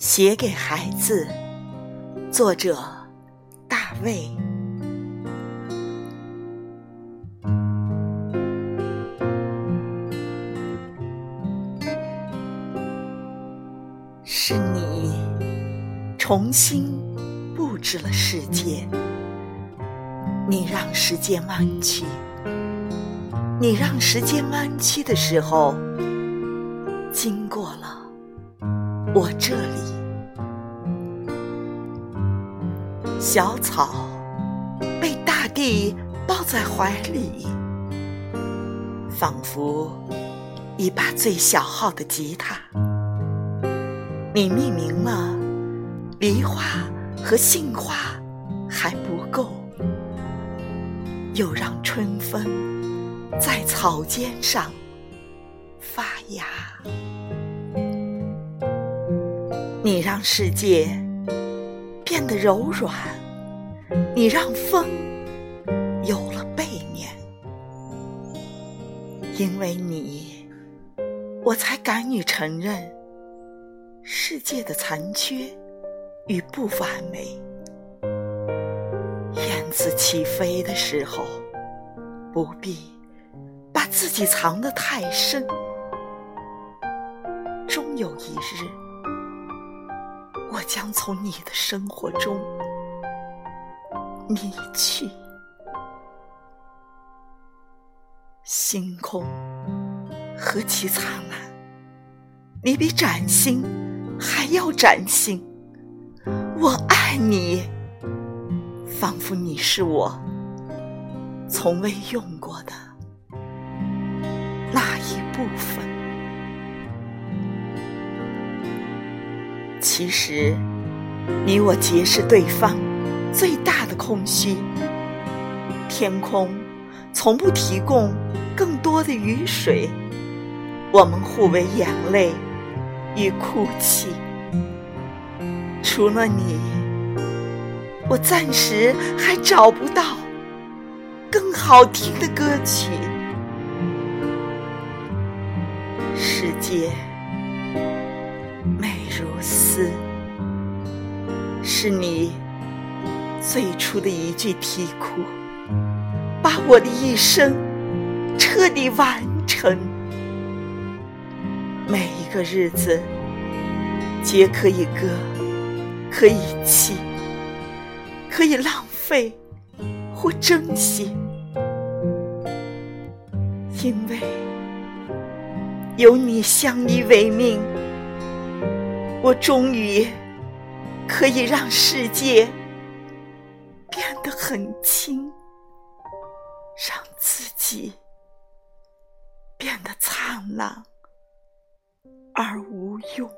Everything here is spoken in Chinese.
写给孩子，作者大卫。是你重新布置了世界，你让时间弯曲，你让时间弯曲的时候，经过了。我这里，小草被大地抱在怀里，仿佛一把最小号的吉他。你命名了梨花和杏花还不够，又让春风在草尖上发芽。你让世界变得柔软，你让风有了背面，因为你，我才敢于承认世界的残缺与不完美。燕子起飞的时候，不必把自己藏得太深，终有一日。我将从你的生活中离去，星空何其灿烂，你比崭新还要崭新。我爱你，仿佛你是我从未用过的那一部分。其实，你我皆是对方最大的空虚。天空从不提供更多的雨水，我们互为眼泪与哭泣。除了你，我暂时还找不到更好听的歌曲。世界。美斯，是你最初的一句啼哭，把我的一生彻底完成。每一个日子，皆可以歌，可以泣，可以浪费或珍惜，因为有你相依为命。我终于可以让世界变得很轻，让自己变得灿烂而无用。